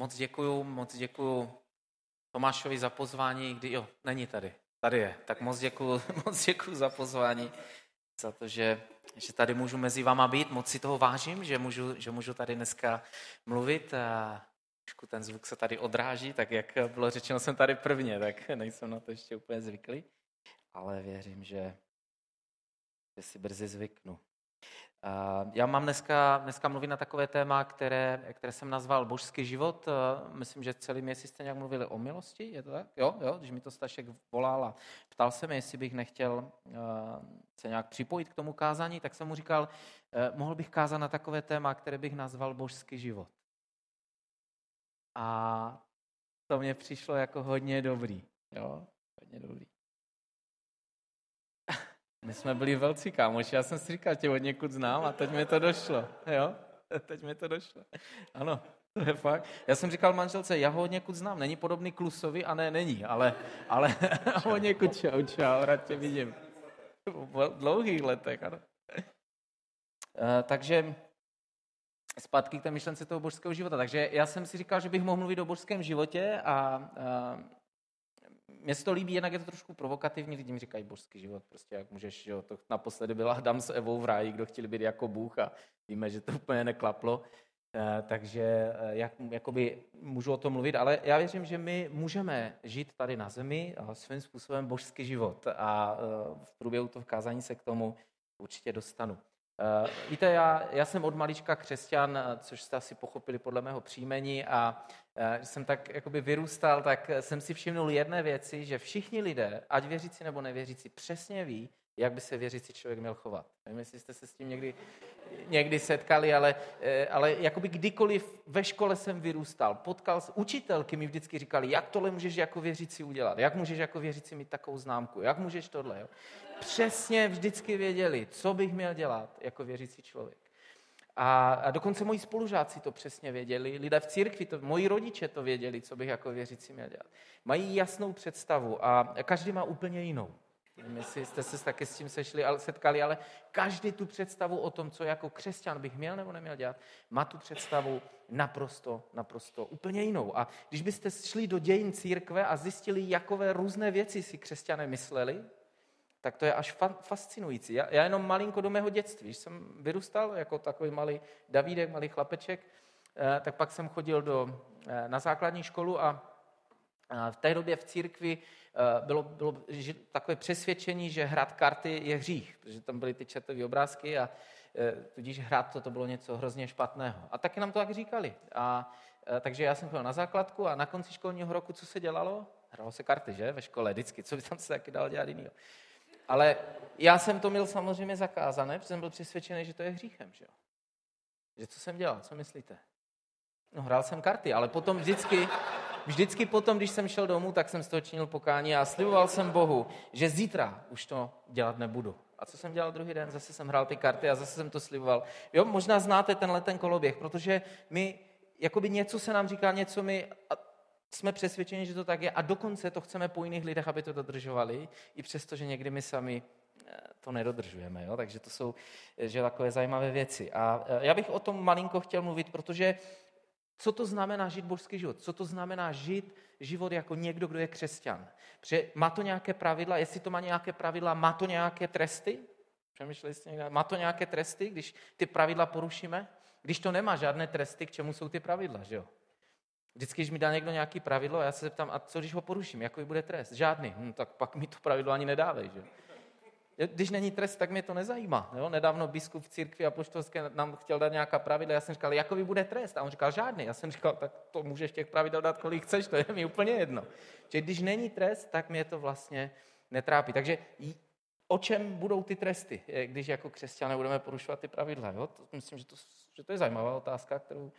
Moc děkuju, moc děkuju Tomášovi za pozvání, kdy jo, není tady, tady je. Tak moc děkuju, moc děkuju za pozvání, za to, že, že tady můžu mezi váma být. Moc si toho vážím, že můžu, že můžu tady dneska mluvit. A trošku ten zvuk se tady odráží, tak jak bylo řečeno, jsem tady prvně, tak nejsem na to ještě úplně zvyklý. Ale věřím, že, že si brzy zvyknu. Já mám dneska, dneska mluvit na takové téma, které, které jsem nazval božský život. Myslím, že celý měsíc jste nějak mluvili o milosti, je to tak? Jo, jo, když mi to Stašek volal a ptal se mi, jestli bych nechtěl se nějak připojit k tomu kázání, tak jsem mu říkal, mohl bych kázat na takové téma, které bych nazval božský život. A to mě přišlo jako hodně dobrý. Jo, hodně dobrý. My jsme byli velcí kámoši, já jsem si říkal, tě od někud znám a teď mi to došlo, jo? Teď mi to došlo. Ano, to je fakt. Já jsem říkal manželce, já ho od někud znám, není podobný Klusovi, a ne, není, ale, ale od někud čau, čau, rád tě vidím. V dlouhých letech, ano. Eh, takže zpátky k té myšlence toho božského života. Takže já jsem si říkal, že bych mohl mluvit o božském životě a, a mně se to líbí, jinak je to trošku provokativní, lidi mi říkají božský život, prostě jak můžeš, jo, to naposledy byla Adam s Evou v ráji, kdo chtěli být jako Bůh a víme, že to úplně neklaplo, e, takže eh, jak, jakoby můžu o tom mluvit, ale já věřím, že my můžeme žít tady na zemi svým způsobem božský život a e, v průběhu toho kázání se k tomu určitě dostanu. Uh, víte, já, já jsem od malička křesťan, což jste asi pochopili podle mého příjmení a uh, jsem tak jakoby vyrůstal, tak jsem si všimnul jedné věci, že všichni lidé, ať věřící nebo nevěřící, přesně ví, jak by se věřící člověk měl chovat. Nevím, jestli jste se s tím někdy, někdy setkali, ale, eh, ale jakoby kdykoliv ve škole jsem vyrůstal, potkal se, učitelky mi vždycky říkali, jak tohle můžeš jako věřící udělat, jak můžeš jako věřící mít takovou známku, jak můžeš tohle. Jo? Přesně vždycky věděli, co bych měl dělat jako věřící člověk. A, a dokonce moji spolužáci to přesně věděli, lidé v církvi, to, moji rodiče to věděli, co bych jako věřící měl dělat. Mají jasnou představu a každý má úplně jinou. Nevím, jestli jste se taky s tím sešli, ale, setkali, ale každý tu představu o tom, co jako křesťan bych měl nebo neměl dělat, má tu představu naprosto, naprosto úplně jinou. A když byste šli do dějin církve a zjistili, jakové různé věci si křesťané mysleli, tak to je až fa- fascinující. Já, já jenom malinko do mého dětství, když jsem vyrůstal jako takový malý Davídek, malý chlapeček, eh, tak pak jsem chodil do, eh, na základní školu a v té době v církvi Eh, bylo, bylo takové přesvědčení, že hrát karty je hřích, protože tam byly ty četové obrázky a eh, tudíž hrát to, to bylo něco hrozně špatného. A taky nám to tak říkali. A, eh, takže já jsem chodil na základku a na konci školního roku, co se dělalo? Hralo se karty, že? Ve škole vždycky. Co by tam se taky dalo dělat jinýho? Ale já jsem to měl samozřejmě zakázané, protože jsem byl přesvědčený, že to je hříchem, že jo? Že co jsem dělal, co myslíte? No, hrál jsem karty, ale potom vždycky, vždycky potom, když jsem šel domů, tak jsem z toho činil pokání a sliboval jsem Bohu, že zítra už to dělat nebudu. A co jsem dělal druhý den? Zase jsem hrál ty karty a zase jsem to sliboval. Jo, možná znáte tenhle ten koloběh, protože my, jakoby něco se nám říká, něco my, a jsme přesvědčeni, že to tak je a dokonce to chceme po jiných lidech, aby to dodržovali, i přesto, že někdy my sami eh, to nedodržujeme. Jo? Takže to jsou eh, že takové zajímavé věci. A eh, já bych o tom malinko chtěl mluvit, protože co to znamená žít božský život? Co to znamená žít život jako někdo, kdo je křesťan? Protože má to nějaké pravidla? Jestli to má nějaké pravidla, má to nějaké tresty? Přemýšleli jste někde? Má to nějaké tresty, když ty pravidla porušíme? Když to nemá žádné tresty, k čemu jsou ty pravidla, že jo? Vždycky, když mi dá někdo nějaký pravidlo, já se zeptám, a co když ho poruším, jaký bude trest? Žádný. Hm, tak pak mi to pravidlo ani nedávej, že? Když není trest, tak mě to nezajímá. Jo? Nedávno biskup v církvi apoštolské nám chtěl dát nějaká pravidla, já jsem říkal, jakový bude trest? A on říkal, žádný. Já jsem říkal, tak to můžeš těch pravidel dát, kolik chceš, to je mi úplně jedno. Že když není trest, tak mě to vlastně netrápí. Takže o čem budou ty tresty, když jako křesťané budeme porušovat ty pravidla? Jo? To, myslím, že to, že to je zajímavá otázka, kterou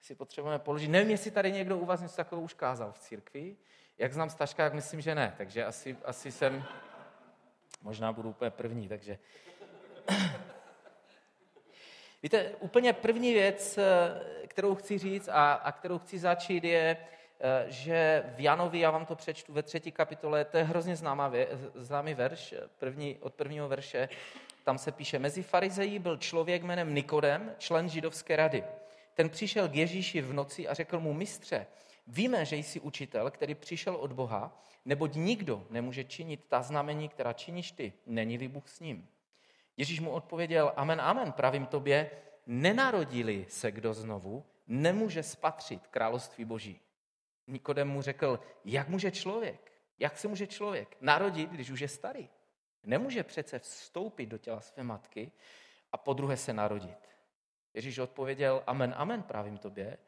si potřebujeme položit. Nevím, jestli tady někdo u vás něco takového už kázal v církvi. Jak znám Staška, jak myslím, že ne. Takže asi, asi jsem Možná budu úplně první, takže... Víte, úplně první věc, eh, kterou chci říct a, a kterou chci začít, je, eh, že v Janovi, já vám to přečtu ve třetí kapitole, to je hrozně známá, známý verš, první, od prvního verše, tam se píše, mezi farizejí byl člověk jménem Nikodem, člen židovské rady. ten přišel k Ježíši v noci a řekl mu, mistře, víme, že jsi učitel, který přišel od Boha, neboť nikdo nemůže činit ta znamení, která činíš ty, není-li Bůh s ním. Ježíš mu odpověděl, amen, amen, pravím tobě, nenarodili se kdo znovu, nemůže spatřit království boží. Nikodem mu řekl, jak může člověk, jak se může člověk narodit, když už je starý? Nemůže přece vstoupit do těla své matky a po druhé se narodit. Ježíš odpověděl, amen, amen, právím tobě,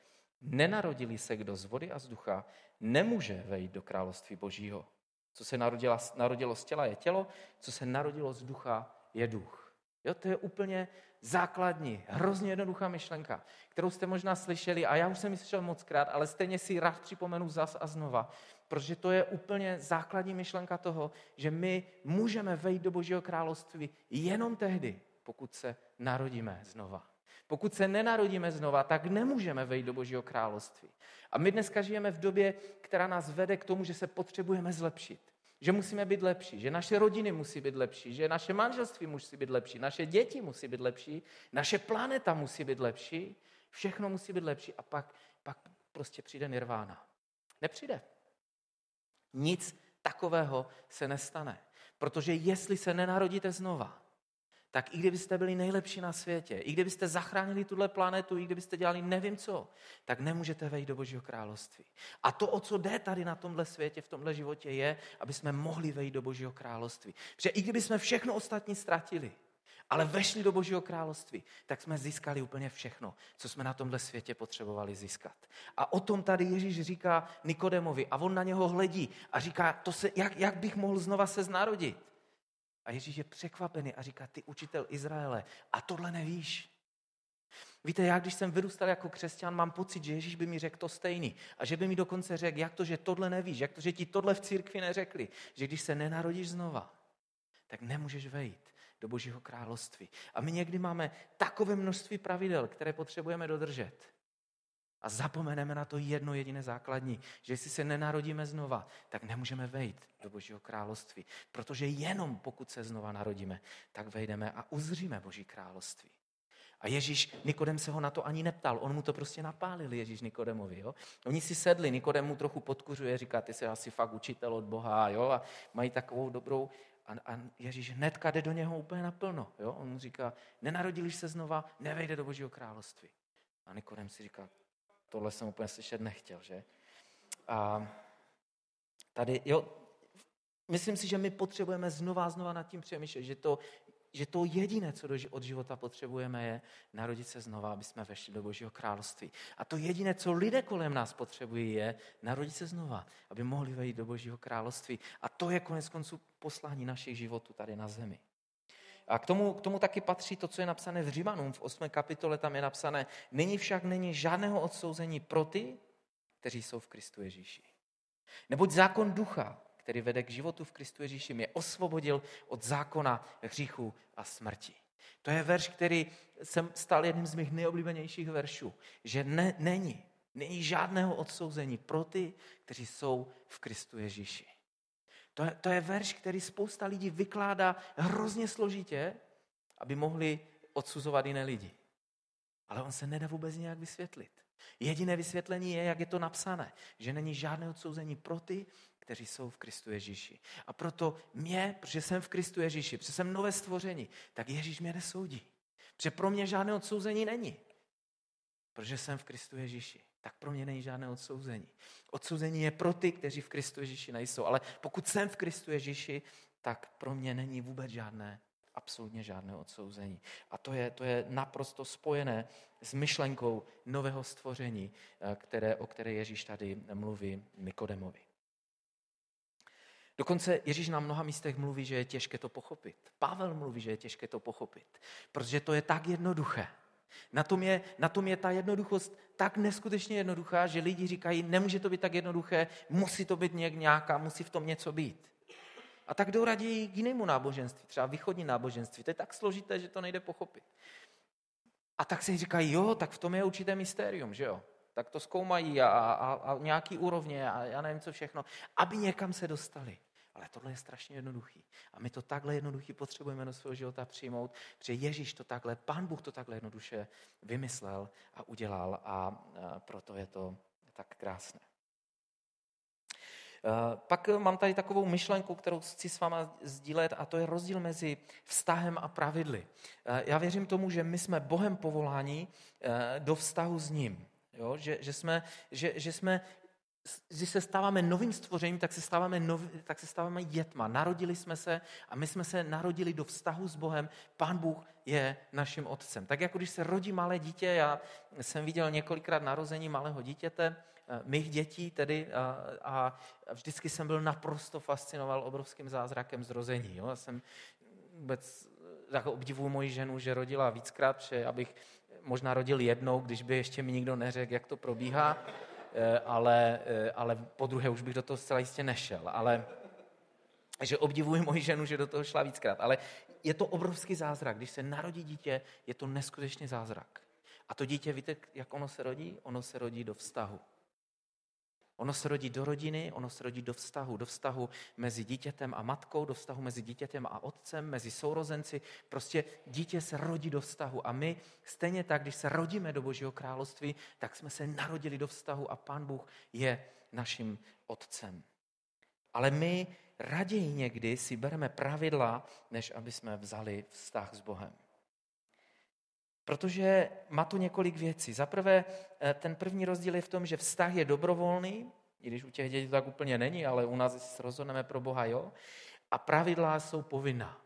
nenarodili se kdo z vody a z ducha, nemůže vejít do království božího. Co se narodilo, narodilo z těla je tělo, co se narodilo z ducha je duch. Jo, to je úplně základní, hrozně jednoduchá myšlenka, kterou jste možná slyšeli a já už jsem ji slyšel moc krát, ale stejně si rád připomenu zas a znova, protože to je úplně základní myšlenka toho, že my můžeme vejít do Božího království jenom tehdy, pokud se narodíme znova. Pokud se nenarodíme znova, tak nemůžeme vejít do Božího království. A my dneska žijeme v době, která nás vede k tomu, že se potřebujeme zlepšit. Že musíme být lepší, že naše rodiny musí být lepší, že naše manželství musí být lepší, naše děti musí být lepší, naše planeta musí být lepší, všechno musí být lepší a pak, pak prostě přijde nirvána. Nepřijde. Nic takového se nestane. Protože jestli se nenarodíte znova, tak i kdybyste byli nejlepší na světě, i kdybyste zachránili tuhle planetu, i kdybyste dělali nevím co, tak nemůžete vejít do Božího království. A to, o co jde tady na tomhle světě, v tomhle životě, je, aby jsme mohli vejít do Božího království. Protože i kdybychom všechno ostatní ztratili, ale vešli do Božího království, tak jsme získali úplně všechno, co jsme na tomhle světě potřebovali získat. A o tom tady Ježíš říká Nikodemovi a on na něho hledí a říká, to se, jak, jak bych mohl znova se znarodit. A Ježíš je překvapený a říká, ty učitel Izraele, a tohle nevíš. Víte, já když jsem vyrůstal jako křesťan, mám pocit, že Ježíš by mi řekl to stejný. A že by mi dokonce řekl, jak to, že tohle nevíš, jak to, že ti tohle v církvi neřekli. Že když se nenarodíš znova, tak nemůžeš vejít do Božího království. A my někdy máme takové množství pravidel, které potřebujeme dodržet. A zapomeneme na to jedno jediné základní, že jestli se nenarodíme znova, tak nemůžeme vejít do Božího království. Protože jenom pokud se znova narodíme, tak vejdeme a uzříme Boží království. A Ježíš, Nikodem se ho na to ani neptal, on mu to prostě napálil, Ježíš Nikodemovi. Jo? Oni si sedli, Nikodem mu trochu podkuřuje, říká, ty jsi asi fakt učitel od Boha, jo? a mají takovou dobrou... A, a Ježíš hnedka jde do něho úplně naplno. Jo? On mu říká, nenarodilíš se znova, nevejde do Božího království. A Nikodem si říká, tohle jsem úplně slyšet nechtěl, že? A tady, jo, myslím si, že my potřebujeme znova a znova nad tím přemýšlet, že to, že to jediné, co od života potřebujeme, je narodit se znova, aby jsme vešli do Božího království. A to jediné, co lidé kolem nás potřebují, je narodit se znova, aby mohli vejít do Božího království. A to je konec konců poslání našich životů tady na zemi. A k tomu, k tomu taky patří to, co je napsané v Římanům, v 8. kapitole tam je napsané, nyní však není žádného odsouzení pro ty, kteří jsou v Kristu Ježíši. Neboť zákon ducha, který vede k životu v Kristu Ježíši, mě osvobodil od zákona hříchu a smrti. To je verš, který jsem stal jedním z mých nejoblíbenějších veršů, že ne, není, není žádného odsouzení pro ty, kteří jsou v Kristu Ježíši. To je, to je verš, který spousta lidí vykládá hrozně složitě, aby mohli odsuzovat jiné lidi. Ale on se nedá vůbec nějak vysvětlit. Jediné vysvětlení je, jak je to napsané, že není žádné odsouzení pro ty, kteří jsou v Kristu Ježíši. A proto mě, protože jsem v Kristu Ježíši, protože jsem nové stvoření, tak Ježíš mě nesoudí. Protože pro mě žádné odsouzení není. Protože jsem v Kristu Ježíši tak pro mě není žádné odsouzení. Odsouzení je pro ty, kteří v Kristu Ježíši nejsou. Ale pokud jsem v Kristu Ježíši, tak pro mě není vůbec žádné, absolutně žádné odsouzení. A to je, to je naprosto spojené s myšlenkou nového stvoření, eh, které, o které Ježíš tady mluví Nikodemovi. Dokonce Ježíš na mnoha místech mluví, že je těžké to pochopit. Pavel mluví, že je těžké to pochopit, protože to je tak jednoduché. Na tom, je, na tom je ta jednoduchost tak neskutečně jednoduchá, že lidi říkají, nemůže to být tak jednoduché, musí to být nějaká, musí v tom něco být. A tak jdou raději k jinému náboženství, třeba východní náboženství. To je tak složité, že to nejde pochopit. A tak si říkají, jo, tak v tom je určité mystérium, že jo? Tak to zkoumají a, a, a nějaký úrovně a já nevím co všechno, aby někam se dostali. Ale tohle je strašně jednoduchý. A my to takhle jednoduchý potřebujeme do svého života přijmout, protože Ježíš to takhle, Pán Bůh to takhle jednoduše vymyslel a udělal a proto je to tak krásné. Pak mám tady takovou myšlenku, kterou chci s váma sdílet a to je rozdíl mezi vztahem a pravidly. Já věřím tomu, že my jsme Bohem povoláni do vztahu s ním. Jo? Že, že, jsme, že, že jsme když se stáváme novým stvořením, tak se stáváme, nov, tak se stáváme dětma. Narodili jsme se a my jsme se narodili do vztahu s Bohem. Pán Bůh je naším otcem. Tak jako když se rodí malé dítě, já jsem viděl několikrát narození malého dítěte, eh, mých dětí tedy, a, a vždycky jsem byl naprosto fascinoval obrovským zázrakem zrození. Jo? Já jsem vůbec tak obdivuju moji ženu, že rodila víckrát, že abych možná rodil jednou, když by ještě mi nikdo neřekl, jak to probíhá. Eh, ale, eh, ale po druhé už bych do toho zcela jistě nešel. Ale že obdivuji moji ženu, že do toho šla víckrát. Ale je to obrovský zázrak. Když se narodí dítě, je to neskutečný zázrak. A to dítě, víte, jak ono se rodí? Ono se rodí do vztahu. Ono se rodí do rodiny, ono se rodí do vztahu, do vztahu mezi dítětem a matkou, do vztahu mezi dítětem a otcem, mezi sourozenci. Prostě dítě se rodí do vztahu a my stejně tak, když se rodíme do Božího království, tak jsme se narodili do vztahu a Pán Bůh je naším otcem. Ale my raději někdy si bereme pravidla, než aby jsme vzali vztah s Bohem. Protože má to několik věcí. Za prvé, eh, ten první rozdíl je v tom, že vztah je dobrovolný, i když u těch dětí to tak úplně není, ale u nás se rozhodneme pro Boha, jo. A pravidla jsou povinná.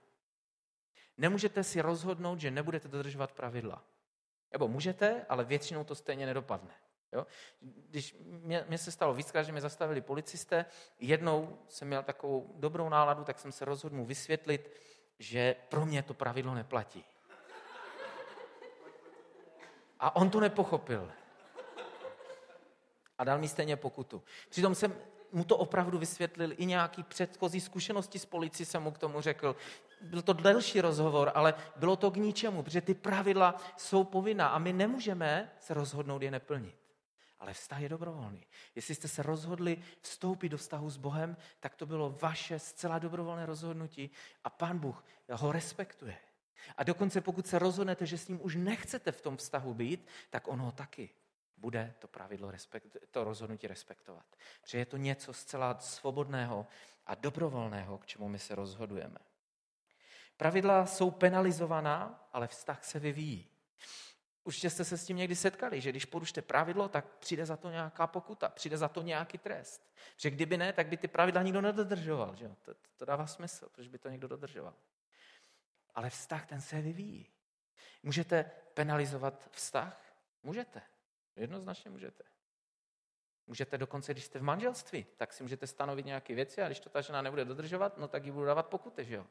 Nemůžete si rozhodnout, že nebudete dodržovat pravidla. Nebo můžete, ale většinou to stejně nedopadne. Jo? Když mě, mě se stalo víckrát, že mě zastavili policisté, jednou jsem měl takovou dobrou náladu, tak jsem se rozhodl mu vysvětlit, že pro mě to pravidlo neplatí. A on to nepochopil. A dal mi stejně pokutu. Přitom jsem mu to opravdu vysvětlil, i nějaký předchozí zkušenosti s policií jsem mu k tomu řekl. Byl to delší rozhovor, ale bylo to k ničemu, protože ty pravidla jsou povinná a my nemůžeme se rozhodnout je neplnit. Ale vztah je dobrovolný. Jestli jste se rozhodli vstoupit do vztahu s Bohem, tak to bylo vaše zcela dobrovolné rozhodnutí a Pán Bůh ho respektuje. A dokonce pokud se rozhodnete, že s ním už nechcete v tom vztahu být, tak on ho taky bude to pravidlo, respekt, to rozhodnutí respektovat. Protože je to něco zcela svobodného a dobrovolného, k čemu my se rozhodujeme. Pravidla jsou penalizovaná, ale vztah se vyvíjí. Už jste se s tím někdy setkali, že když porušte pravidlo, tak přijde za to nějaká pokuta, přijde za to nějaký trest. Že kdyby ne, tak by ty pravidla nikdo nedodržoval. Že? To, to dává smysl, proč by to někdo dodržoval. Ale vztah ten se vyvíjí. Můžete penalizovat vztah? Můžete. Jednoznačně můžete. Můžete dokonce, když jste v manželství, tak si můžete stanovit nějaké věci a když to ta žena nebude dodržovat, no tak ji budu dávat pokuty, že jo?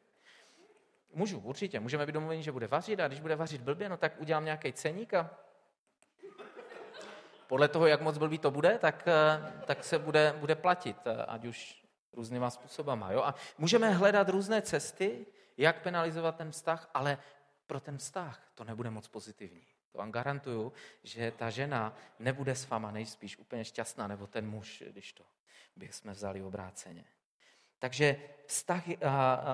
Můžu, určitě. Můžeme být domluveni, že bude vařit a když bude vařit blbě, no tak udělám nějaký ceník a podle toho, jak moc blbý to bude, tak, eh, tak se bude, bude platit, eh, ať už různýma způsobama. Jo? A můžeme hledat různé cesty, jak penalizovat ten vztah, ale pro ten vztah to nebude moc pozitivní. To vám garantuju, že ta žena nebude s váma nejspíš úplně šťastná, nebo ten muž, když to bychom vzali obráceně. Takže vztah,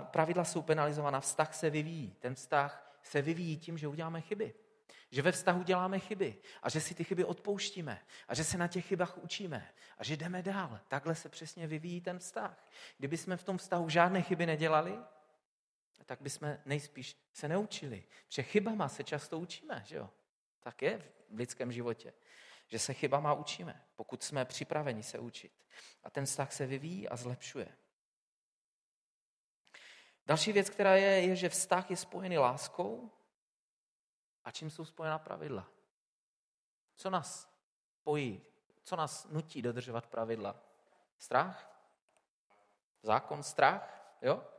pravidla jsou penalizovaná, vztah se vyvíjí. Ten vztah se vyvíjí tím, že uděláme chyby. Že ve vztahu děláme chyby a že si ty chyby odpouštíme a že se na těch chybách učíme a že jdeme dál. Takhle se přesně vyvíjí ten vztah. Kdyby jsme v tom vztahu žádné chyby nedělali, tak bychom nejspíš se neučili. Protože chybama se často učíme, že jo? Tak je v lidském životě. Že se chybama učíme, pokud jsme připraveni se učit. A ten vztah se vyvíjí a zlepšuje. Další věc, která je, je, že vztah je spojený láskou a čím jsou spojená pravidla. Co nás spojí? Co nás nutí dodržovat pravidla? Strach? Zákon strach? Jo?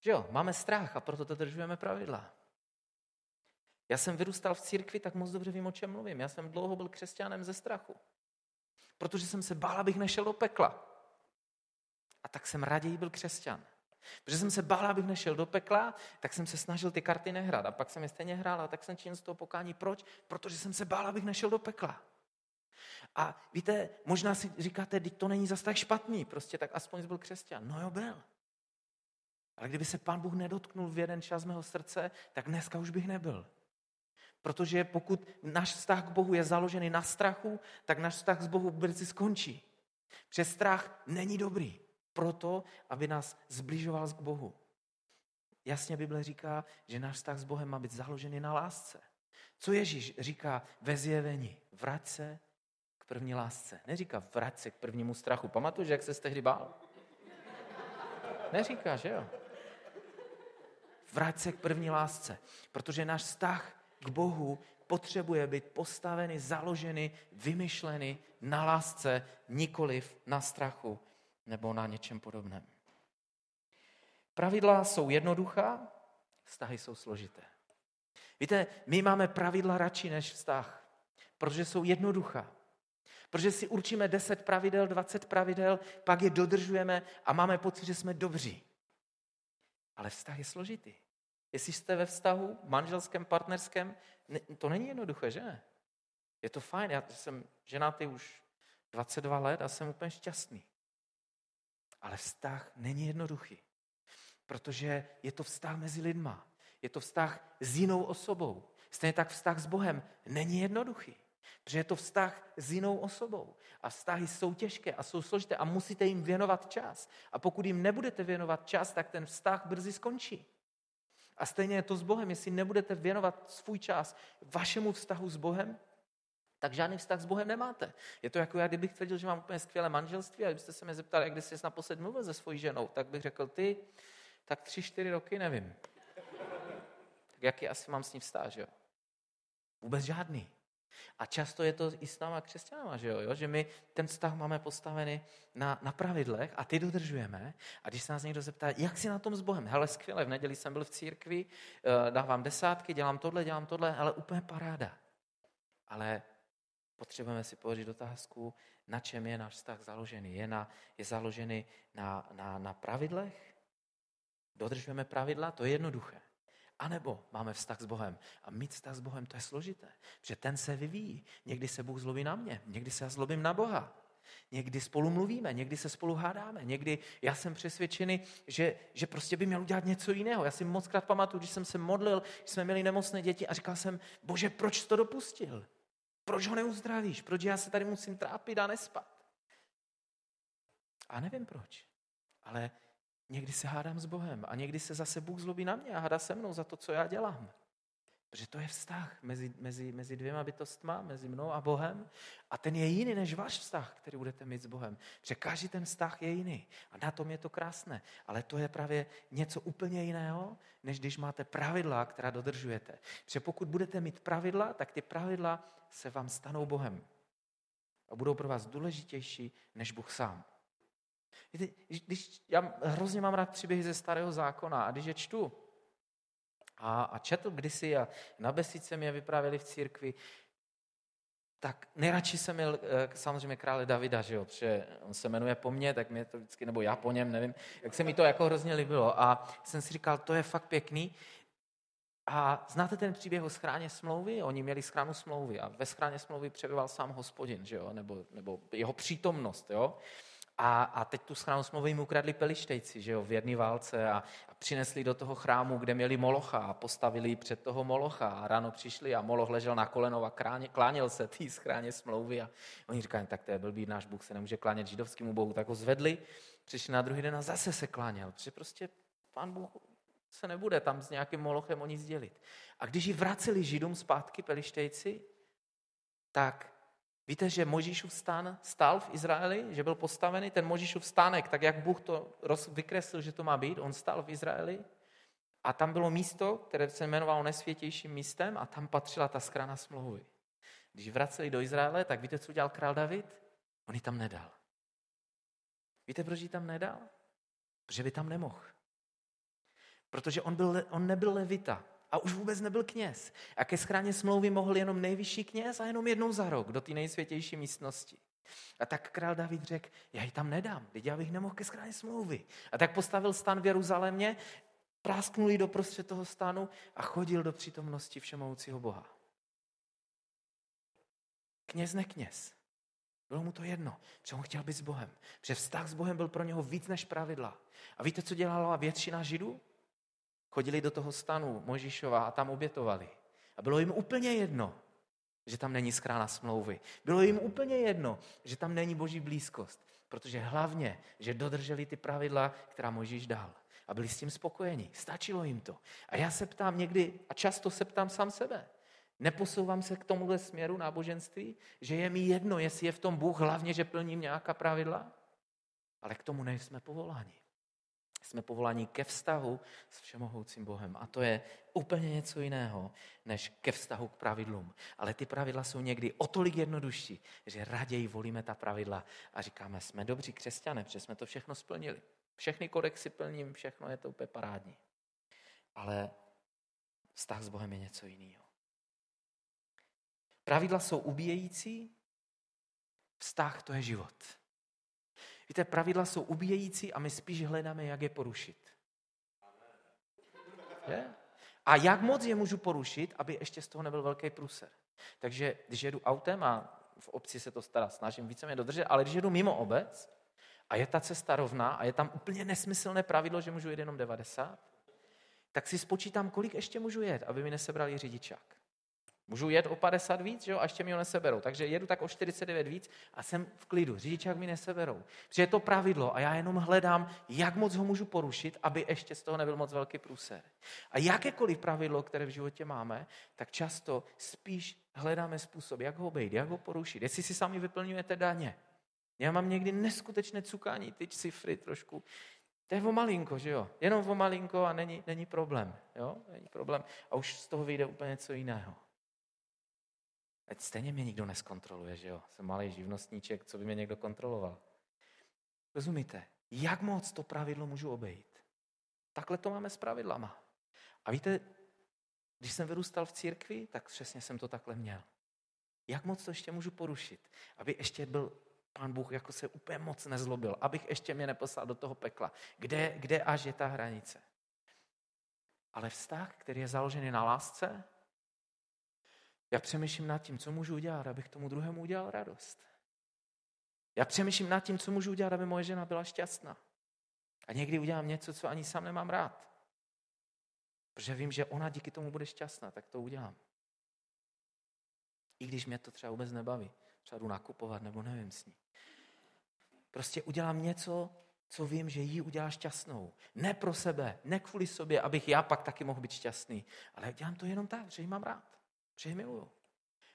Že jo, máme strach a proto dodržujeme pravidla. Já jsem vyrůstal v církvi, tak moc dobře vím, o čem mluvím. Já jsem dlouho byl křesťanem ze strachu. Protože jsem se bál, abych nešel do pekla. A tak jsem raději byl křesťan. Protože jsem se bál, abych nešel do pekla, tak jsem se snažil ty karty nehrát. A pak jsem je stejně hrál a tak jsem činil z toho pokání. Proč? Protože jsem se bál, abych nešel do pekla. A víte, možná si říkáte, teď to není zas tak špatný, prostě tak aspoň byl křesťan. No jo, byl. Ale kdyby se pán Bůh nedotknul v jeden čas mého srdce, tak dneska už bych nebyl. Protože pokud náš vztah k Bohu je založený na strachu, tak náš vztah s Bohu brzy skončí. Přes strach není dobrý. Proto, aby nás zbližoval k Bohu. Jasně Bible říká, že náš vztah s Bohem má být založený na lásce. Co Ježíš říká ve zjevení? Vrať se k první lásce. Neříká vrať se k prvnímu strachu. Pamatuješ, jak se tehdy bál? Neříká, že jo? Vrať se k první lásce. Protože náš vztah k Bohu potřebuje být postavený, založený, vymyšlený na lásce, nikoliv na strachu nebo na něčem podobném. Pravidla jsou jednoduchá, vztahy jsou složité. Víte, my máme pravidla radši než vztah, protože jsou jednoduchá. Protože si určíme 10 pravidel, 20 pravidel, pak je dodržujeme a máme pocit, že jsme dobří. Ale vztah je složitý. Jestli jste ve vztahu manželském, partnerském, to není jednoduché, že? Je to fajn, já jsem ženatý už 22 let a jsem úplně šťastný. Ale vztah není jednoduchý, protože je to vztah mezi lidma. Je to vztah s jinou osobou. Stejně tak vztah s Bohem není jednoduchý, protože je to vztah s jinou osobou. A vztahy jsou těžké a jsou složité a musíte jim věnovat čas. A pokud jim nebudete věnovat čas, tak ten vztah brzy skončí. A stejně je to s Bohem. Jestli nebudete věnovat svůj čas vašemu vztahu s Bohem, tak žádný vztah s Bohem nemáte. Je to jako já, kdybych tvrdil, že mám úplně skvělé manželství a kdybyste se mě zeptali, jak jsi naposled mluvil se svojí ženou, tak bych řekl, ty, tak tři, čtyři roky nevím. Tak jaký asi mám s ní vztah, že jo? Vůbec žádný. A často je to i s náma křesťanama, že, jo? že my ten vztah máme postavený na, na pravidlech a ty dodržujeme. A když se nás někdo zeptá, jak jsi na tom s Bohem? Hele, skvěle, v neděli jsem byl v církvi, eh, dávám desátky, dělám tohle, dělám tohle, ale úplně paráda. Ale potřebujeme si položit otázku, na čem je náš vztah založený. Je, na, je založený na, na, na pravidlech? Dodržujeme pravidla? To je jednoduché. A nebo máme vztah s Bohem. A mít vztah s Bohem, to je složité. Protože ten se vyvíjí. Někdy se Bůh zlobí na mě, někdy se já zlobím na Boha. Někdy spolu mluvíme, někdy se spolu hádáme, někdy já jsem přesvědčený, že, že prostě by měl udělat něco jiného. Já si moc krát pamatuju, když jsem se modlil, když jsme měli nemocné děti a říkal jsem, bože, proč to dopustil? Proč ho neuzdravíš? Proč já se tady musím trápit a nespat? A nevím proč. Ale Někdy se hádám s Bohem a někdy se zase Bůh zlobí na mě a hádá se mnou za to, co já dělám. Protože to je vztah mezi, mezi, mezi dvěma bytostma, mezi mnou a Bohem. A ten je jiný než váš vztah, který budete mít s Bohem. Protože každý ten vztah je jiný. A na tom je to krásné. Ale to je právě něco úplně jiného, než když máte pravidla, která dodržujete. Protože pokud budete mít pravidla, tak ty pravidla se vám stanou Bohem. A budou pro vás důležitější než Bůh sám. Víte, když, já hrozně mám rád příběhy ze starého zákona a když je čtu a, a četl kdysi a na besice mi je vyprávěli v církvi, tak nejradši jsem měl eh, samozřejmě krále Davida, že jo, protože on se jmenuje po mně, tak mě to vždycky, nebo já po něm, nevím, jak se mi to jako hrozně líbilo. A jsem si říkal, to je fakt pěkný. A znáte ten příběh o schráně smlouvy? Oni měli schránu smlouvy a ve schráně smlouvy přebyval sám hospodin, že jo, nebo, nebo jeho přítomnost, jo. A, a teď tu schránu smlouvy jim ukradli pelištejci, že jo, v jedné válce a, a přinesli do toho chrámu, kde měli molocha a postavili před toho molocha a ráno přišli a moloch ležel na kolenou a kráně, kláněl se té schráně smlouvy a oni říkají, tak to je blbý, náš Bůh se nemůže klánět židovskému bohu, tak ho zvedli, přišli na druhý den a zase se kláněl, protože prostě pán Bůh se nebude tam s nějakým molochem o nic dělit. A když ji vraceli židům zpátky pelištejci, tak Víte, že Možíšův stán stál v Izraeli, že byl postavený ten Možíšův stánek, tak jak Bůh to vykreslil, že to má být, on stál v Izraeli a tam bylo místo, které se jmenovalo nesvětějším místem a tam patřila ta skrana smlouvy. Když vraceli do Izraele, tak víte, co udělal král David? On ji tam nedal. Víte, proč ji tam nedal? Protože by tam nemohl. Protože on, byl, on nebyl levita. A už vůbec nebyl kněz. A ke schráně smlouvy mohl jenom nejvyšší kněz a jenom jednou za rok do té nejsvětější místnosti. A tak král David řekl, já ji tam nedám, teď já bych nemohl ke schráně smlouvy. A tak postavil stan v Jeruzalémě, prásknul do prostřed toho stanu a chodil do přítomnosti všemoucího Boha. Kněz nekněz. Bylo mu to jedno, že on chtěl být s Bohem. Že vztah s Bohem byl pro něho víc než pravidla. A víte, co dělala většina židů? Chodili do toho stanu Možíšova a tam obětovali. A bylo jim úplně jedno, že tam není skrána smlouvy. Bylo jim úplně jedno, že tam není boží blízkost. Protože hlavně, že dodrželi ty pravidla, která Možíš dal. A byli s tím spokojeni. Stačilo jim to. A já se ptám někdy, a často se ptám sám sebe, Neposouvám se k tomuhle směru náboženství, že je mi jedno, jestli je v tom Bůh, hlavně, že plním nějaká pravidla, ale k tomu nejsme povoláni. Jsme povoláni ke vztahu s všemohoucím Bohem. A to je úplně něco jiného, než ke vztahu k pravidlům. Ale ty pravidla jsou někdy o tolik jednodušší, že raději volíme ta pravidla a říkáme, jsme dobří křesťané, protože jsme to všechno splnili. Všechny kodexy plním, všechno je to úplně parádní. Ale vztah s Bohem je něco jiného. Pravidla jsou ubíjející, vztah to je život. Víte, pravidla jsou ubíjející a my spíš hledáme, jak je porušit. Je? A jak moc je můžu porušit, aby ještě z toho nebyl velký průser. Takže když jedu autem a v obci se to stará, snažím více dodržet, ale když jedu mimo obec a je ta cesta rovná a je tam úplně nesmyslné pravidlo, že můžu jet jenom 90, tak si spočítám, kolik ještě můžu jet, aby mi nesebrali řidičák. Můžu jet o 50 víc, že jo, a ještě mi ho neseberou. Takže jedu tak o 49 víc a jsem v klidu. Řidičák mi neseberou. Protože je to pravidlo a já jenom hledám, jak moc ho můžu porušit, aby ještě z toho nebyl moc velký průser. A jakékoliv pravidlo, které v životě máme, tak často spíš hledáme způsob, jak ho obejít, jak ho porušit. Jestli si sami vyplňujete daně. Já mám někdy neskutečné cukání, ty cifry trošku. To je o malinko, že jo? Jenom o malinko a není, není problém. Jo? Není problém. A už z toho vyjde úplně něco jiného. Ať stejně mě nikdo neskontroluje, že jo? Jsem malý živnostníček, co by mě někdo kontroloval. Rozumíte? Jak moc to pravidlo můžu obejít? Takhle to máme s pravidlama. A víte, když jsem vyrůstal v církvi, tak přesně jsem to takhle měl. Jak moc to ještě můžu porušit? Aby ještě byl pán Bůh jako se úplně moc nezlobil, abych ještě mě neposlal do toho pekla. Kde, kde až je ta hranice? Ale vztah, který je založený na lásce, já přemýšlím nad tím, co můžu udělat, abych tomu druhému udělal radost. Já přemýšlím nad tím, co můžu udělat, aby moje žena byla šťastná. A někdy udělám něco, co ani sám nemám rád. Protože vím, že ona díky tomu bude šťastná, tak to udělám. I když mě to třeba vůbec nebaví. Třeba jdu nakupovat, nebo nevím s ní. Prostě udělám něco, co vím, že jí udělá šťastnou. Ne pro sebe, ne kvůli sobě, abych já pak taky mohl být šťastný, ale dělám to jenom tak, že ji mám rád že je miluju.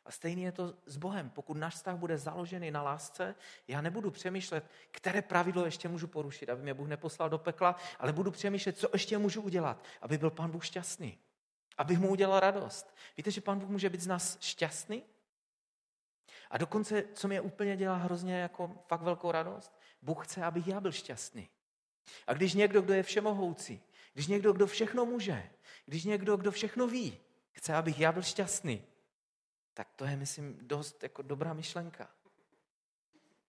A stejně je to s Bohem. Pokud náš vztah bude založený na lásce, já nebudu přemýšlet, které pravidlo ještě můžu porušit, aby mě Bůh neposlal do pekla, ale budu přemýšlet, co ještě můžu udělat, aby byl Pán Bůh šťastný. Abych mu udělal radost. Víte, že Pán Bůh může být z nás šťastný? A dokonce, co mě úplně dělá hrozně jako fakt velkou radost, Bůh chce, abych já byl šťastný. A když někdo, kdo je všemohoucí, když někdo, kdo všechno může, když někdo, kdo všechno ví, chce, abych já byl šťastný, tak to je, myslím, dost jako dobrá myšlenka.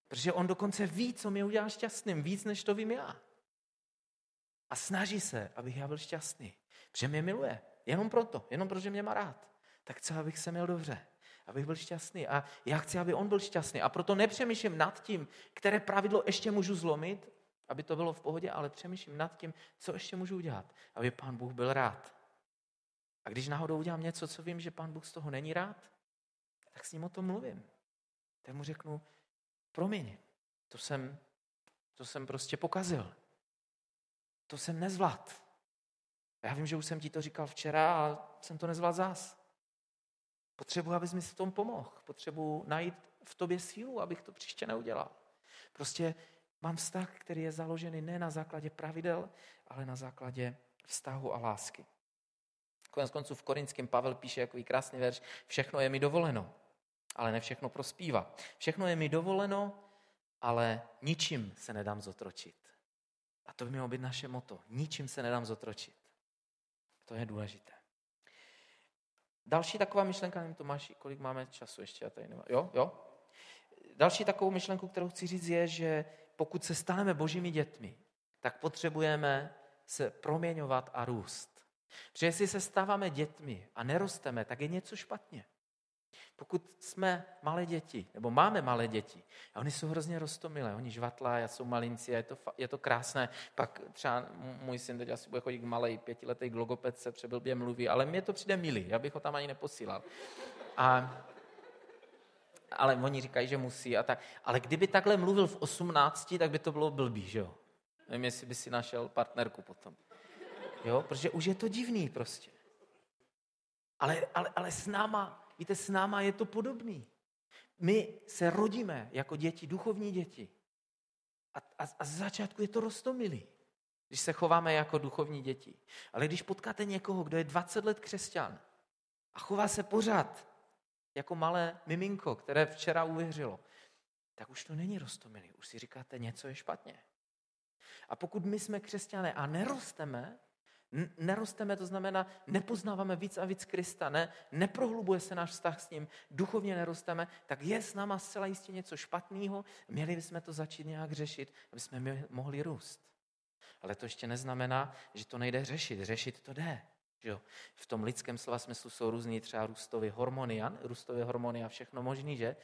Protože on dokonce ví, co mě udělá šťastným, víc, než to vím já. A snaží se, abych já byl šťastný. Protože mě miluje. Jenom proto, jenom protože mě má rád. Tak chce, abych se měl dobře, abych byl šťastný. A já chci, aby on byl šťastný. A proto nepřemýšlím nad tím, které pravidlo ještě můžu zlomit, aby to bylo v pohodě, ale přemýšlím nad tím, co ještě můžu udělat, aby pán Bůh byl rád. A když náhodou udělám něco, co vím, že pán Bůh z toho není rád, tak s ním o tom mluvím. Tak mu řeknu, promiň, to jsem, to jsem prostě pokazil. To jsem nezvlád. Já vím, že už jsem ti to říkal včera a jsem to nezvlád zás. Potřebuji, abys mi s tom pomohl. Potřebuji najít v tobě sílu, abych to příště neudělal. Prostě mám vztah, který je založený ne na základě pravidel, ale na základě vztahu a lásky. Konec konců v Korinském Pavel píše jako krásný verš, všechno je mi dovoleno, ale ne všechno prospívá. Všechno je mi dovoleno, ale ničím se nedám zotročit. A to by mělo být naše moto. Ničím se nedám zotročit. To je důležité. Další taková myšlenka, nevím Tomáši, kolik máme času ještě, já tady nemám. Jo, jo? Další takovou myšlenku, kterou chci říct, je, že pokud se staneme božími dětmi, tak potřebujeme se proměňovat a růst. Protože jestli se stáváme dětmi a nerosteme, tak je něco špatně. Pokud jsme malé děti, nebo máme malé děti, a oni jsou hrozně roztomilé, oni žvatlají a jsou malinci a je to, je to krásné. Pak třeba můj syn teď asi bude chodit k malej pětiletý k logopedce, přeblbě mluví, ale mně to přijde milý, já bych ho tam ani neposílal. A, ale oni říkají, že musí a tak. Ale kdyby takhle mluvil v 18, tak by to bylo blbý, že jo? Nevím, jestli by si našel partnerku potom. Jo, protože už je to divný prostě. Ale, ale, ale s náma Víte, s náma je to podobný. My se rodíme jako děti, duchovní děti. A, a, a z začátku je to rostomilý, když se chováme jako duchovní děti. Ale když potkáte někoho, kdo je 20 let křesťan a chová se pořád jako malé miminko, které včera uvěřilo, tak už to není rostomilý. Už si říkáte, něco je špatně. A pokud my jsme křesťané a nerosteme, Nerosteme, to znamená, nepoznáváme víc a víc Krista, ne, neprohlubuje se náš vztah s ním, duchovně nerosteme, tak je s náma zcela jistě něco špatného, měli bychom to začít nějak řešit, aby jsme mohli růst. Ale to ještě neznamená, že to nejde řešit. Řešit to jde. Že jo? V tom lidském slova smyslu jsou různý třeba růstové hormony, růstové hormony a všechno možný, že?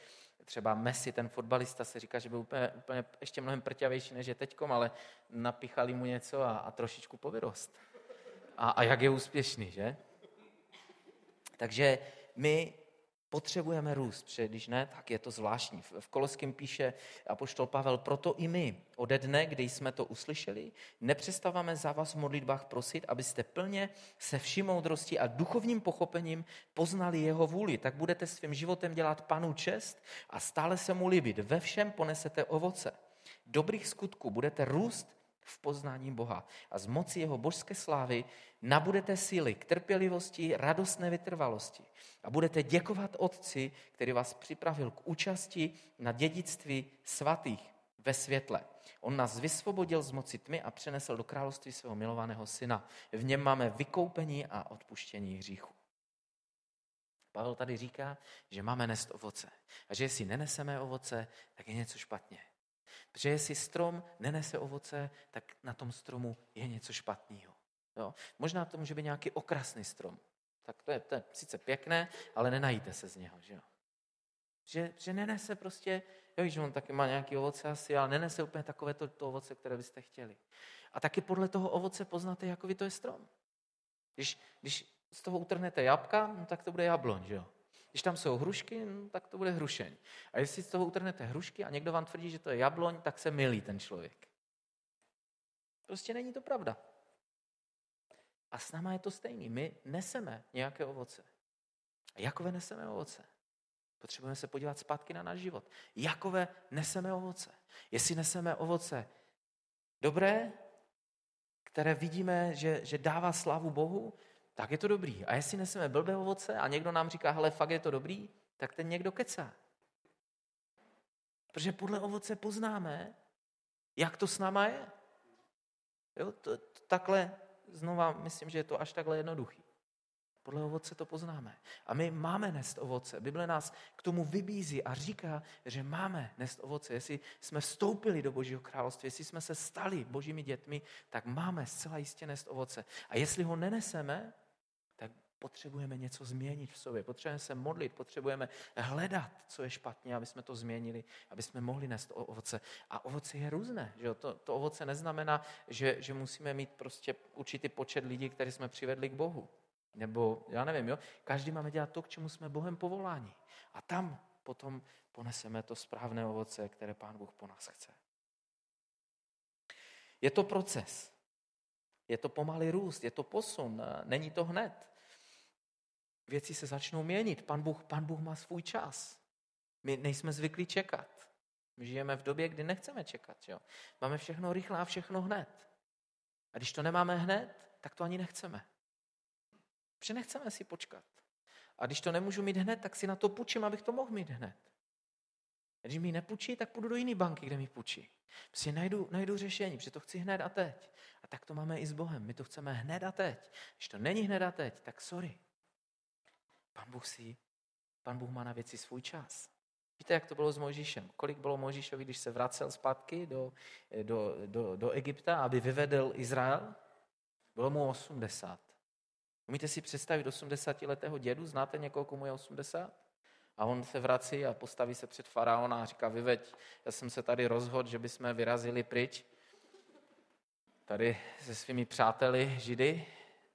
Třeba Messi, ten fotbalista, se říká, že byl úplně, úplně ještě mnohem prťavější než je teďkom, ale napichali mu něco a, a trošičku povyrost a, a jak je úspěšný, že? Takže my potřebujeme růst, protože když ne, tak je to zvláštní. V Koloském píše apoštol Pavel, proto i my ode dne, kdy jsme to uslyšeli, nepřestáváme za vás v modlitbách prosit, abyste plně se vší moudrostí a duchovním pochopením poznali jeho vůli. Tak budete svým životem dělat panu čest a stále se mu líbit. Ve všem ponesete ovoce. Dobrých skutků budete růst v poznání Boha. A z moci jeho božské slávy nabudete síly k trpělivosti, radostné vytrvalosti. A budete děkovat Otci, který vás připravil k účasti na dědictví svatých ve světle. On nás vysvobodil z moci tmy a přenesl do království svého milovaného syna. V něm máme vykoupení a odpuštění hříchu. Pavel tady říká, že máme nést ovoce. A že jestli neneseme ovoce, tak je něco špatně. Protože jestli strom nenese ovoce, tak na tom stromu je něco špatného. Jo? Možná to může být nějaký okrasný strom. Tak to je, to je sice pěkné, ale nenajíte se z něho. Že, jo? že, že nenese prostě, jo, že on taky má nějaký ovoce asi, ale nenese úplně takové to, to ovoce, které byste chtěli. A taky podle toho ovoce poznáte, jakový to je strom. Když, když z toho utrhnete jabka, no, tak to bude jabloň, že jo? Když tam jsou hrušky, no, tak to bude hrušeň. A jestli z toho utrhnete hrušky a někdo vám tvrdí, že to je jabloň, tak se milí ten člověk. Prostě není to pravda. A s náma je to stejný. My neseme nějaké ovoce. A jakové neseme ovoce? Potřebujeme se podívat zpátky na náš život. Jakové neseme ovoce? Jestli neseme ovoce dobré, které vidíme, že, že dává slavu Bohu, tak je to dobrý. A jestli neseme blbé ovoce a někdo nám říká, hele, fakt je to dobrý, tak ten někdo kecá. Protože podle ovoce poznáme, jak to s náma je. Jo, to, to, takhle, znova myslím, že je to až takhle jednoduchý. Podle ovoce to poznáme. A my máme nést ovoce. Bible nás k tomu vybízí a říká, že máme nést ovoce. Jestli jsme vstoupili do Božího království, jestli jsme se stali Božími dětmi, tak máme zcela jistě nést ovoce. A jestli ho neneseme, potřebujeme něco změnit v sobě, potřebujeme se modlit, potřebujeme hledat, co je špatně, aby jsme to změnili, aby jsme mohli nést ovoce. A ovoce je různé. Že To, to ovoce neznamená, že, že musíme mít prostě určitý počet lidí, který jsme přivedli k Bohu. Nebo, já nevím, jo? každý máme dělat to, k čemu jsme Bohem povoláni. A tam potom poneseme to správné ovoce, které Pán Bůh po nás chce. Je to proces. Je to pomalý růst, je to posun, není to hned věci se začnou měnit. Pan Bůh, pan Bůh má svůj čas. My nejsme zvyklí čekat. My žijeme v době, kdy nechceme čekat. Jo? Máme všechno rychle a všechno hned. A když to nemáme hned, tak to ani nechceme. Protože nechceme si počkat. A když to nemůžu mít hned, tak si na to půjčím, abych to mohl mít hned. A když mi nepůjčí, tak půjdu do jiné banky, kde mi půjčí. Prostě najdu, najdu řešení, protože to chci hned a teď. A tak to máme i s Bohem. My to chceme hned a teď. Když to není hned a teď, tak sorry. Pan Bůh si, pan Bůh má na věci svůj čas. Víte, jak to bylo s Mojžíšem? Kolik bylo Mojžíšovi, když se vracel zpátky do, do, do, do Egypta, aby vyvedl Izrael? Bylo mu 80. Umíte si představit 80-letého dědu? Znáte někoho, komu je 80? A on se vrací a postaví se před faraona a říká, vyveď, já jsem se tady rozhodl, že bychom vyrazili pryč tady se svými přáteli židy.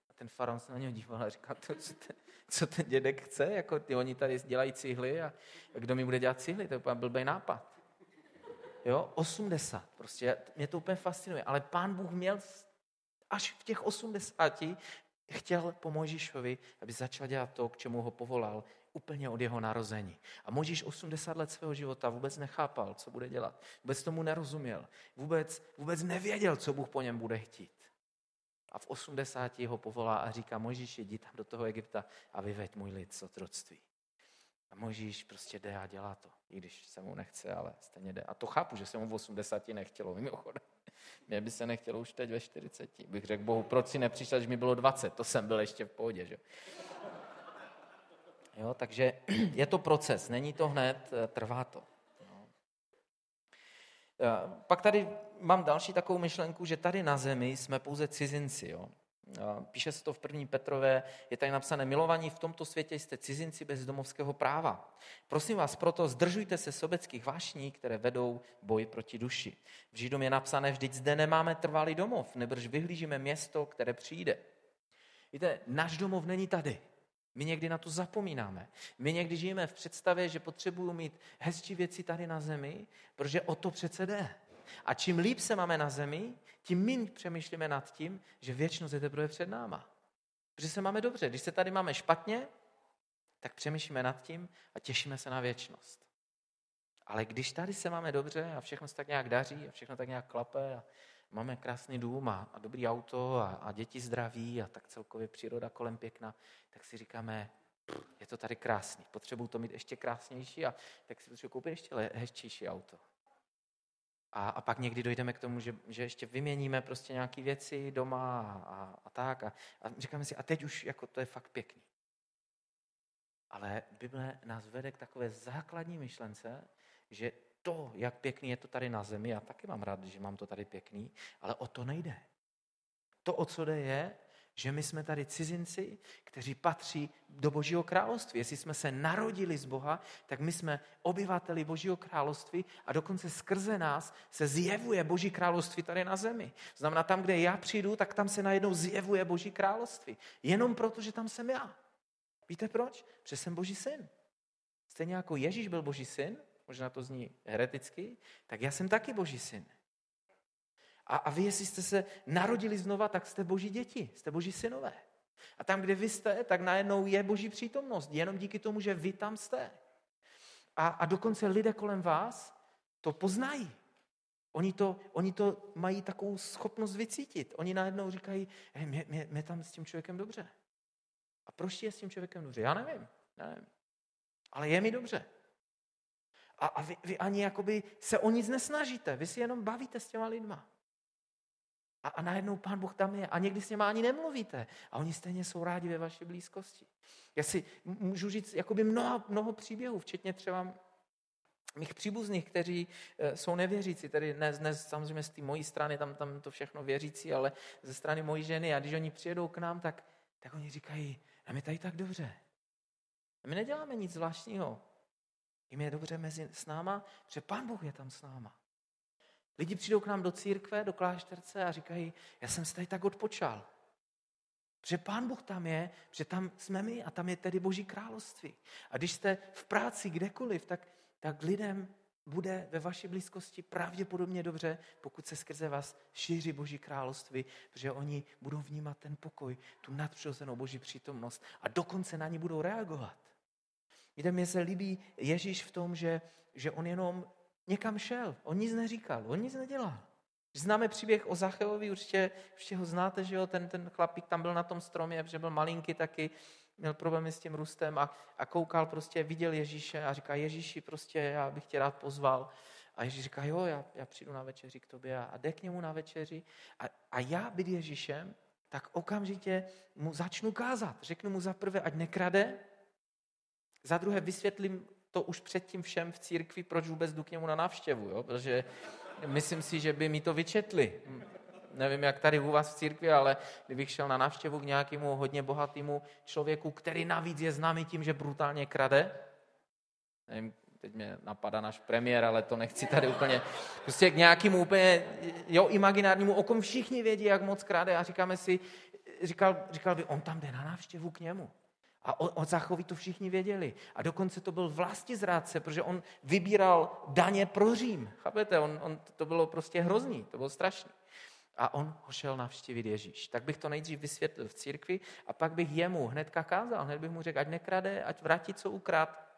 A ten faraon se na něho díval a říká, to, co, ten, co ten dědek chce, jako ty, oni tady dělají cihly a, a kdo mi bude dělat cihly, to je úplně blbý nápad. Jo, 80, prostě mě to úplně fascinuje, ale pán Bůh měl až v těch 80 chtěl po Mojžíšovi, aby začal dělat to, k čemu ho povolal, úplně od jeho narození. A Mojžíš 80 let svého života vůbec nechápal, co bude dělat. Vůbec tomu nerozuměl. Vůbec, vůbec nevěděl, co Bůh po něm bude chtít. A v 80 ho povolá a říká, Mojžíš, jdi tam do toho Egypta a vyveď můj lid z otroctví. A Mojžíš prostě jde a dělá to, i když se mu nechce, ale stejně jde. A to chápu, že se mu v 80 nechtělo, mimochodem. Mně by se nechtělo už teď ve 40. Bych řekl, Bohu, proč si nepřišel, když mi bylo 20? To jsem byl ještě v pohodě, že? Jo, takže je to proces, není to hned, eh, trvá to. Jo. Eh, pak tady mám další takovou myšlenku, že tady na zemi jsme pouze cizinci. Jo. Píše se to v první Petrové, je tady napsané, milovaní v tomto světě jste cizinci bez domovského práva. Prosím vás proto, zdržujte se sobeckých vášní, které vedou boj proti duši. V Židom je napsané, vždyť zde nemáme trvalý domov, nebrž vyhlížíme město, které přijde. Víte, náš domov není tady. My někdy na to zapomínáme. My někdy žijeme v představě, že potřebuju mít hezčí věci tady na zemi, protože o to přece jde. A čím líp se máme na zemi, tím méně přemýšlíme nad tím, že věčnost je teprve před náma. Protože se máme dobře. Když se tady máme špatně, tak přemýšlíme nad tím a těšíme se na věčnost. Ale když tady se máme dobře a všechno se tak nějak daří a všechno tak nějak klape a máme krásný dům a, a dobrý auto a, a děti zdraví a tak celkově příroda kolem pěkná, tak si říkáme, je to tady krásný, potřebuju to mít ještě krásnější a tak si potřebuji koupit ještě hezčíší auto. A, a pak někdy dojdeme k tomu, že, že ještě vyměníme prostě nějaké věci doma a, a, tak. A, a říkáme si, a teď už jako to je fakt pěkný. Ale Bible nás vede k takové základní myšlence, že to, jak pěkný je to tady na zemi, já taky mám rád, že mám to tady pěkný, ale o to nejde. To, o co jde, je, že my jsme tady cizinci, kteří patří do Božího království. Jestli jsme se narodili z Boha, tak my jsme obyvateli Božího království a dokonce skrze nás se zjevuje Boží království tady na zemi. Znamená, tam, kde já přijdu, tak tam se najednou zjevuje Boží království. Jenom proto, že tam jsem já. Víte proč? Protože jsem Boží syn. Stejně jako Ježíš byl Boží syn, možná to zní hereticky, tak já jsem taky Boží syn. A, a vy, jestli jste se narodili znova, tak jste boží děti, jste boží synové. A tam, kde vy jste, tak najednou je boží přítomnost, jenom díky tomu, že vy tam jste. A, a dokonce lidé kolem vás to poznají. Oni to, oni to mají takovou schopnost vycítit. Oni najednou říkají, hey, mě, mě, mě tam s tím člověkem dobře. A proč je s tím člověkem dobře? Já nevím. nevím. Ale je mi dobře. A, a vy, vy ani jakoby se o nic nesnažíte. Vy si jenom bavíte s těma lidma. A, a najednou pán Bůh tam je. A někdy s něma ani nemluvíte. A oni stejně jsou rádi ve vaší blízkosti. Já si můžu říct jakoby mnoho, mnoho příběhů, včetně třeba mých příbuzných, kteří e, jsou nevěřící, tedy ne, ne samozřejmě z té mojí strany, tam, tam to všechno věřící, ale ze strany mojí ženy. A když oni přijedou k nám, tak, tak oni říkají, a my tady tak dobře. A my neděláme nic zvláštního. Jim je dobře mezi s náma, že pán Bůh je tam s náma. Lidi přijdou k nám do církve, do klášterce a říkají, já jsem se tady tak odpočal. Protože pán Bůh tam je, že tam jsme my a tam je tedy Boží království. A když jste v práci kdekoliv, tak, tak lidem bude ve vaší blízkosti pravděpodobně dobře, pokud se skrze vás šíří Boží království, protože oni budou vnímat ten pokoj, tu nadpřirozenou Boží přítomnost a dokonce na ní budou reagovat. Víte, mně se líbí Ježíš v tom, že, že on jenom někam šel. On nic neříkal, on nic nedělal. Známe příběh o Zacheovi, určitě, určitě ho znáte, že jo, ten, ten chlapík tam byl na tom stromě, protože byl malinký taky, měl problémy s tím růstem a, a koukal prostě, viděl Ježíše a říká, Ježíši, prostě já bych tě rád pozval. A Ježíš říká, jo, já, já přijdu na večeři k tobě a, a jde k němu na večeři. A, a já být Ježíšem, tak okamžitě mu začnu kázat. Řeknu mu za prvé, ať nekrade, za druhé vysvětlím to už předtím všem v církvi, proč vůbec jdu k němu na návštěvu, jo? protože myslím si, že by mi to vyčetli. Nevím, jak tady u vás v církvi, ale kdybych šel na návštěvu k nějakému hodně bohatému člověku, který navíc je známý tím, že brutálně krade, nevím, teď mě napadá náš premiér, ale to nechci tady úplně, prostě k nějakému úplně, jo, imaginárnímu, okom všichni vědí, jak moc kráde a říkáme si, říkal, říkal by, on tam jde na návštěvu k němu. A o, o Zachovi to všichni věděli. A dokonce to byl vlasti zrádce, protože on vybíral daně pro Řím. Chápete? On, on, to bylo prostě hrozný, to bylo strašný. A on ho šel navštívit Ježíš. Tak bych to nejdřív vysvětlil v církvi a pak bych jemu hnedka kázal. Hned bych mu řekl, ať nekrade, ať vrátí, co ukrát.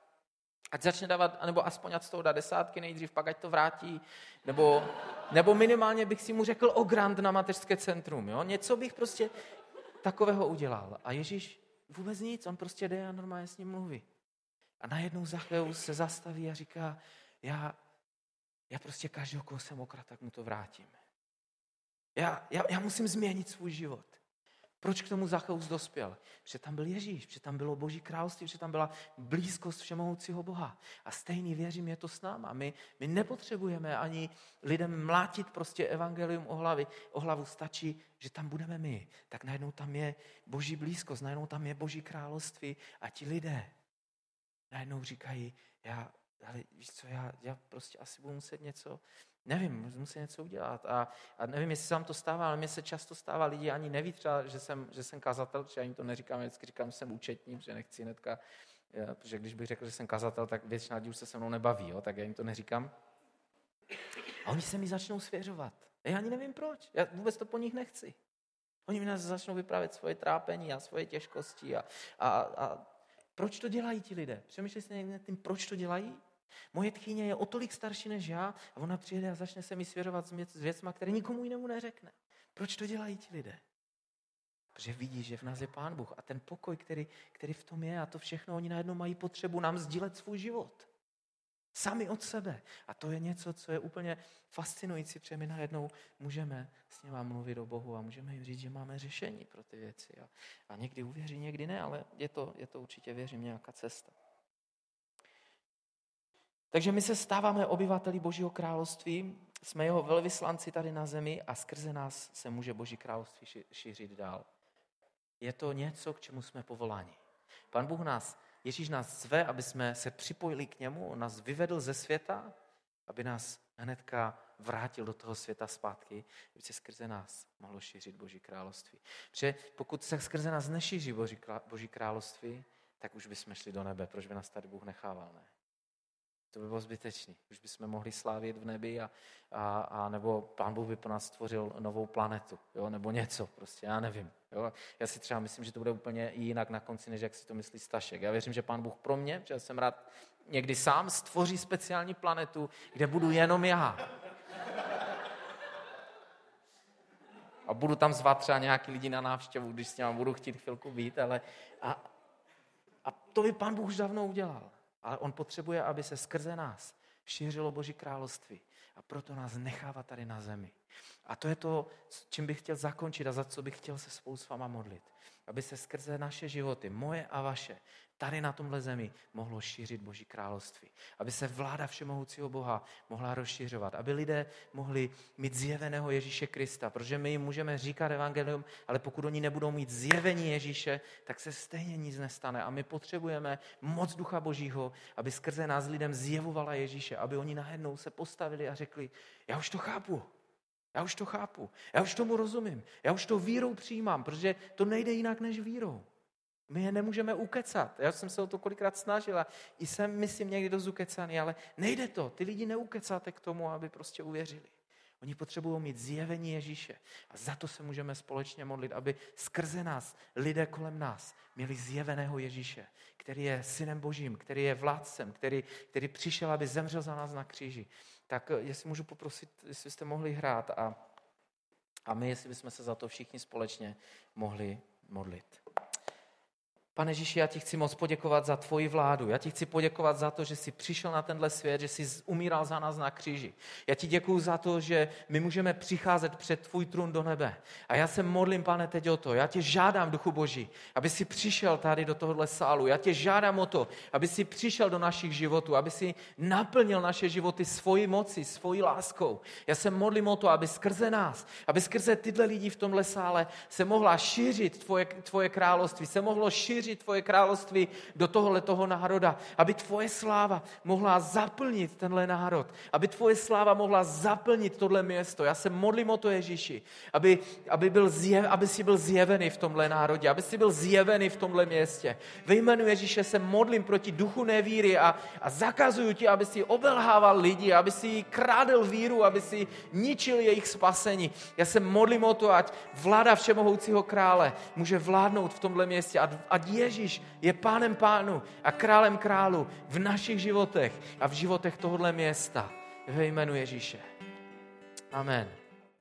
Ať začne dávat, nebo aspoň ať z toho dá desátky nejdřív, pak ať to vrátí. Nebo, nebo minimálně bych si mu řekl o grant na mateřské centrum. Jo? Něco bych prostě takového udělal. A Ježíš vůbec nic, on prostě jde a normálně s ním mluví. A najednou Zacheus se zastaví a říká, já, já prostě každého, koho jsem okrat, tak mu to vrátím. Já, já, já musím změnit svůj život. Proč k tomu Zacheus dospěl? Protože tam byl Ježíš, protože tam bylo Boží království, protože tam byla blízkost všemohoucího Boha. A stejný věřím, je to s náma. My, my nepotřebujeme ani lidem mlátit prostě evangelium o, hlavy, o hlavu. Stačí, že tam budeme my. Tak najednou tam je Boží blízkost, najednou tam je Boží království a ti lidé najednou říkají, já, ale víš co, já, já prostě asi budu muset něco, nevím, musím něco udělat. A, a nevím, jestli se vám to stává, ale mně se často stává, lidi ani neví třeba, že jsem, že jsem kazatel, protože ani to neříkám, vždycky říkám, že jsem účetní, protože nechci hnedka, protože když bych řekl, že jsem kazatel, tak většina lidí už se se mnou nebaví, jo, tak já jim to neříkám. A oni se mi začnou svěřovat. Já ani nevím proč, já vůbec to po nich nechci. Oni mi začnou vyprávět svoje trápení a svoje těžkosti a, a, a proč to dělají ti lidé? Přemýšleli jste někdy tím, proč to dělají? Moje tchýně je o tolik starší než já a ona přijede a začne se mi svěřovat s věcma, které nikomu jinému neřekne. Proč to dělají ti lidé? Protože vidí, že v nás je Pán Bůh a ten pokoj, který, který v tom je a to všechno, oni najednou mají potřebu nám sdílet svůj život. Sami od sebe. A to je něco, co je úplně fascinující, protože my najednou můžeme s nimi mluvit o Bohu a můžeme jim říct, že máme řešení pro ty věci. A, a někdy uvěří, někdy ne, ale je to, je to určitě, věřím, nějaká cesta. Takže my se stáváme obyvateli Božího království, jsme jeho velvyslanci tady na zemi a skrze nás se může Boží království šířit dál. Je to něco, k čemu jsme povoláni. Pan Bůh nás, Ježíš nás zve, aby jsme se připojili k němu, on nás vyvedl ze světa, aby nás hnedka vrátil do toho světa zpátky, aby se skrze nás mohlo šířit Boží království. Protože pokud se skrze nás nešíří Boží království, tak už bychom šli do nebe. Proč by nás tady Bůh nechával, ne? To by bylo zbytečné. Už bychom mohli slávit v nebi a, a, a nebo pán Bůh by pro nás stvořil novou planetu, jo? nebo něco, prostě, já nevím. Jo? Já si třeba myslím, že to bude úplně jinak na konci, než jak si to myslí Stašek. Já věřím, že pán Bůh pro mě, že jsem rád někdy sám stvoří speciální planetu, kde budu jenom já. A budu tam zvat třeba nějaký lidi na návštěvu, když s ním budu chtít chvilku být, ale a, a to by pán Bůh už dávno udělal. Ale on potřebuje, aby se skrze nás šířilo Boží království. A proto nás nechává tady na zemi. A to je to, čím bych chtěl zakončit a za co bych chtěl se spolu s váma modlit. Aby se skrze naše životy, moje a vaše, tady na tomhle zemi mohlo šířit Boží království. Aby se vláda všemohoucího Boha mohla rozšiřovat. Aby lidé mohli mít zjeveného Ježíše Krista. Protože my jim můžeme říkat evangelium, ale pokud oni nebudou mít zjevení Ježíše, tak se stejně nic nestane. A my potřebujeme moc Ducha Božího, aby skrze nás lidem zjevovala Ježíše. Aby oni najednou se postavili a řekli, já už to chápu. Já už to chápu. Já už tomu rozumím. Já už to vírou přijímám, protože to nejde jinak než vírou. My je nemůžeme ukecat. Já jsem se o to kolikrát snažila. I jsem, myslím, někdy dost ukecaný, ale nejde to. Ty lidi neukecáte k tomu, aby prostě uvěřili. Oni potřebují mít zjevení Ježíše. A za to se můžeme společně modlit, aby skrze nás, lidé kolem nás, měli zjeveného Ježíše, který je synem Božím, který je vládcem, který, který přišel, aby zemřel za nás na kříži. Tak eh, jestli můžu poprosit, jestli jste mohli hrát a, a my, jestli bychom se za to všichni společně mohli modlit. Pane Ježíši, já ti chci moc poděkovat za tvoji vládu. Já ti chci poděkovat za to, že jsi přišel na tenhle svět, že jsi umíral za nás na kříži. Já ti děkuji za to, že my můžeme přicházet před tvůj trůn do nebe. A já se modlím, pane, teď o to. Já tě žádám, Duchu Boží, aby si přišel tady do tohohle sálu. Já tě žádám o to, aby si přišel do našich životů, aby si naplnil naše životy svojí moci, svojí láskou. Já se modlím o to, aby skrze nás, aby skrze tyhle lidi v tomhle sále se mohla šířit tvoje, tvoje království, se mohlo šířit rozšířit tvoje království do tohohle toho národa, aby tvoje sláva mohla zaplnit tenhle národ, aby tvoje sláva mohla zaplnit tohle město. Já se modlím o to, Ježíši, aby, aby, byl zjev, aby si byl zjevený v tomhle národě, aby si byl zjevený v tomhle městě. Ve jménu Ježíše se modlím proti duchu nevíry a, a zakazuju ti, aby si obelhával lidi, aby si krádel víru, aby si ničil jejich spasení. Já se modlím o to, ať vláda všemohoucího krále může vládnout v tomhle městě, ať Ježíš je pánem pánu a králem králu v našich životech a v životech tohohle města. Ve jménu Ježíše. Amen.